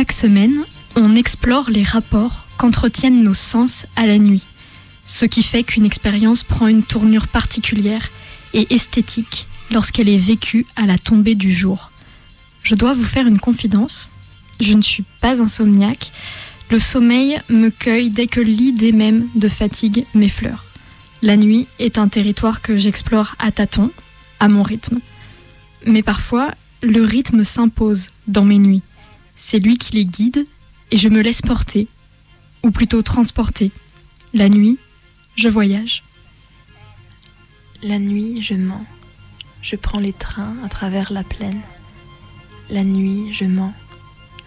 Chaque semaine, on explore les rapports qu'entretiennent nos sens à la nuit, ce qui fait qu'une expérience prend une tournure particulière et esthétique lorsqu'elle est vécue à la tombée du jour. Je dois vous faire une confidence, je ne suis pas insomniaque, le sommeil me cueille dès que l'idée même de fatigue m'effleure. La nuit est un territoire que j'explore à tâtons, à mon rythme. Mais parfois, le rythme s'impose dans mes nuits. C'est lui qui les guide et je me laisse porter, ou plutôt transporter. La nuit, je voyage. La nuit, je mens. Je prends les trains à travers la plaine. La nuit, je mens.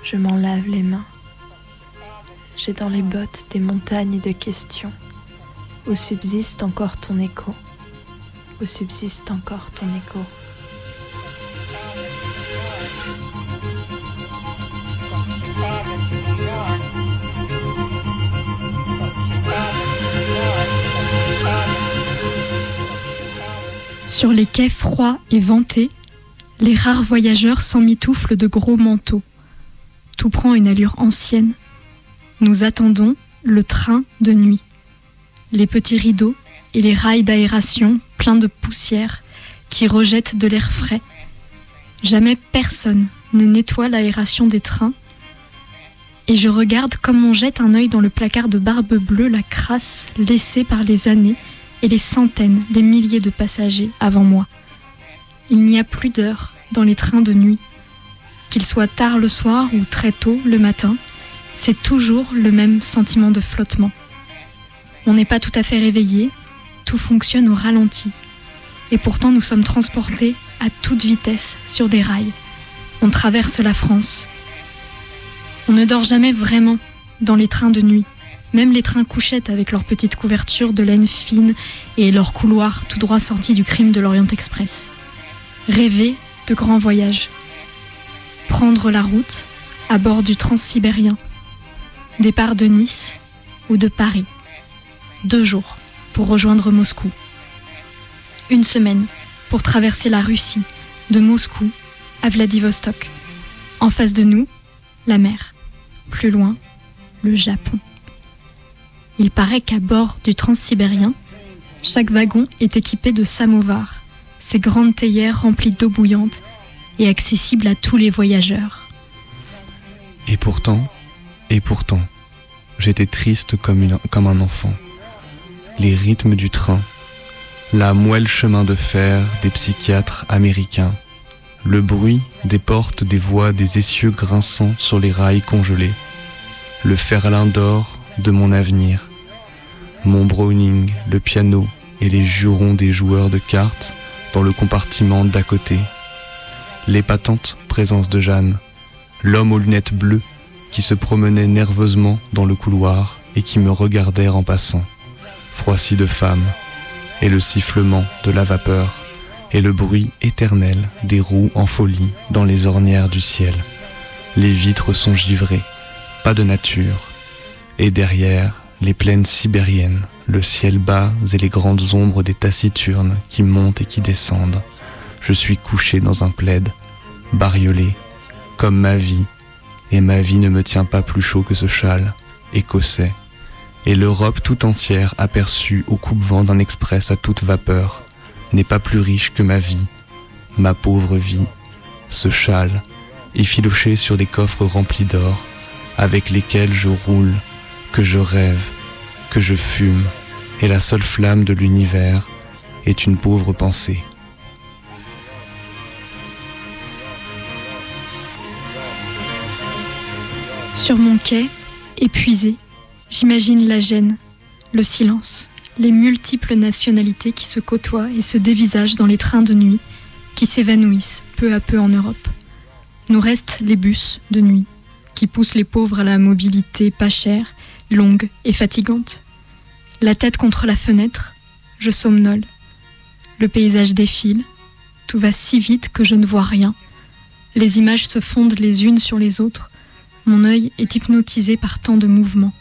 Je m'en lave les mains. J'ai dans les bottes des montagnes de questions, où subsiste encore ton écho, où subsiste encore ton écho? Sur les quais froids et ventés, les rares voyageurs s'emmitouflent de gros manteaux. Tout prend une allure ancienne. Nous attendons le train de nuit. Les petits rideaux et les rails d'aération pleins de poussière qui rejettent de l'air frais. Jamais personne ne nettoie l'aération des trains. Et je regarde comme on jette un œil dans le placard de barbe bleue la crasse laissée par les années et les centaines, les milliers de passagers avant moi. Il n'y a plus d'heures dans les trains de nuit. Qu'il soit tard le soir ou très tôt le matin, c'est toujours le même sentiment de flottement. On n'est pas tout à fait réveillé, tout fonctionne au ralenti. Et pourtant nous sommes transportés à toute vitesse sur des rails. On traverse la France. On ne dort jamais vraiment dans les trains de nuit. Même les trains couchettes avec leurs petites couvertures de laine fine et leurs couloirs tout droit sortis du crime de l'Orient Express. Rêver de grands voyages. Prendre la route à bord du transsibérien. Départ de Nice ou de Paris. Deux jours pour rejoindre Moscou. Une semaine pour traverser la Russie de Moscou à Vladivostok. En face de nous, la mer. Plus loin, le Japon. Il paraît qu'à bord du transsibérien, chaque wagon est équipé de samovars, ces grandes théières remplies d'eau bouillante et accessibles à tous les voyageurs. Et pourtant, et pourtant, j'étais triste comme, un enfant. Les rythmes du train, la moelle chemin de fer des psychiatres américains, le bruit des portes, des voix, des essieux grinçants sur les rails congelés, le ferlin d'or de mon avenir, mon Browning, le piano et les jurons des joueurs de cartes dans le compartiment d'à côté, l'épatante présence de Jeanne, l'homme aux lunettes bleues qui se promenait nerveusement dans le couloir et qui me regardait en passant, froissi de femme, et le sifflement de la vapeur, et le bruit éternel des roues en folie dans les ornières du ciel. Les vitres sont givrées, pas de nature, et derrière, les plaines sibériennes, le ciel bas et les grandes ombres des taciturnes qui montent et qui descendent. Je suis couché dans un plaid, bariolé, comme ma vie, et ma vie ne me tient pas plus chaud que ce châle, écossais, et l'Europe tout entière aperçue au coupe-vent d'un express à toute vapeur, n'est pas plus riche que ma vie, ma pauvre vie, ce châle, effiloché sur des coffres remplis d'or, avec lesquels je roule, que je rêve, que je fume, et la seule flamme de l'univers est une pauvre pensée. Sur mon quai, épuisé, j'imagine la gêne, le silence, les multiples nationalités qui se côtoient et se dévisagent dans les trains de nuit, qui s'évanouissent peu à peu en Europe. Nous restent les bus de nuit, qui poussent les pauvres à la mobilité pas chère, longue et fatigante. La tête contre la fenêtre, je somnole. Le paysage défile, tout va si vite que je ne vois rien. Les images se fondent les unes sur les autres. Mon œil est hypnotisé par tant de mouvements.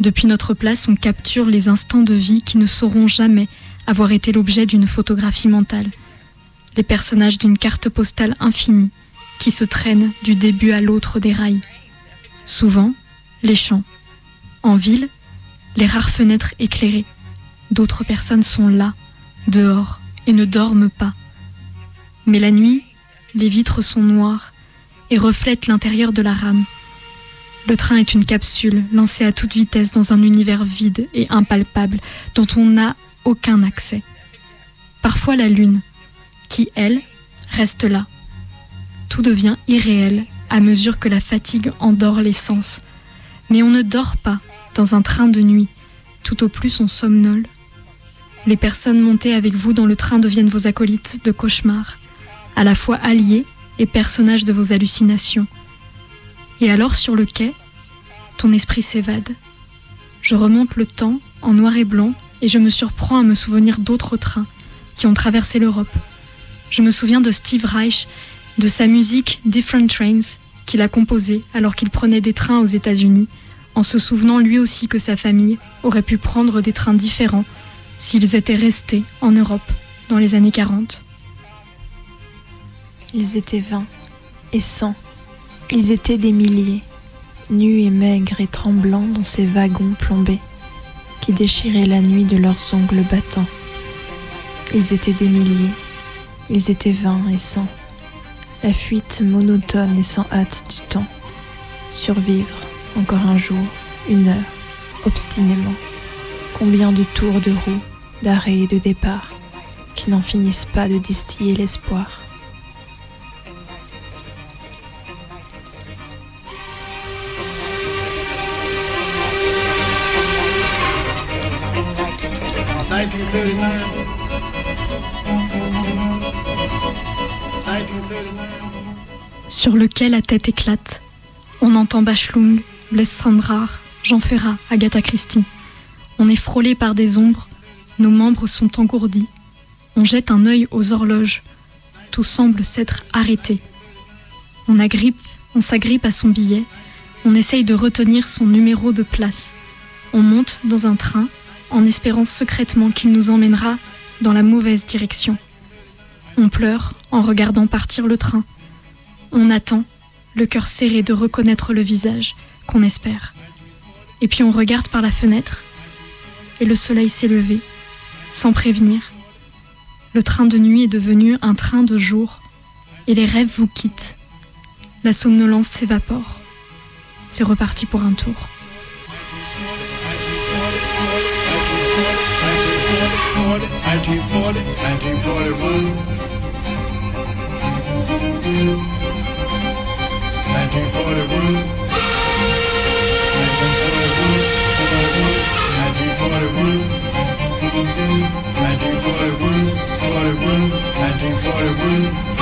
Depuis notre place, on capture les instants de vie qui ne sauront jamais avoir été l'objet d'une photographie mentale. Les personnages d'une carte postale infinie qui se traînent du début à l'autre des rails. Souvent, les champs. En ville, les rares fenêtres éclairées. D'autres personnes sont là, dehors, et ne dorment pas. Mais la nuit, les vitres sont noires et reflètent l'intérieur de la rame. Le train est une capsule lancée à toute vitesse dans un univers vide et impalpable dont on n'a aucun accès. Parfois la lune, qui, elle, reste là. Tout devient irréel à mesure que la fatigue endort les sens. Mais on ne dort pas dans un train de nuit, tout au plus on somnole. Les personnes montées avec vous dans le train deviennent vos acolytes de cauchemar, à la fois alliés et personnages de vos hallucinations. Et alors sur le quai, ton esprit s'évade. Je remonte le temps en noir et blanc et je me surprends à me souvenir d'autres trains qui ont traversé l'Europe. Je me souviens de Steve Reich, de sa musique Different Trains qu'il a composée alors qu'il prenait des trains aux États-Unis, en se souvenant lui aussi que sa famille aurait pu prendre des trains différents s'ils étaient restés en Europe dans les années 40. Ils étaient vingt et cent. Ils étaient des milliers, nus et maigres et tremblants dans ces wagons plombés qui déchiraient la nuit de leurs ongles battants. Ils étaient des milliers, ils étaient vingt et cent. La fuite monotone et sans hâte du temps. Survivre encore un jour, une heure, obstinément. Combien de tours de roue, d'arrêt et de départ, qui n'en finissent pas de distiller l'espoir. Sur lequel la tête éclate, on entend Bachelung, Jean Ferrat, Agatha Christie. On est frôlé par des ombres, nos membres sont engourdis. On jette un œil aux horloges, tout semble s'être arrêté. On agrippe, on s'agrippe à son billet, on essaye de retenir son numéro de place. On monte dans un train en espérant secrètement qu'il nous emmènera dans la mauvaise direction. On pleure en regardant partir le train. On attend, le cœur serré de reconnaître le visage qu'on espère. Et puis on regarde par la fenêtre et le soleil s'est levé, sans prévenir. Le train de nuit est devenu un train de jour et les rêves vous quittent. La somnolence s'évapore. C'est reparti pour un tour. 1941, 1941, 41, 1941.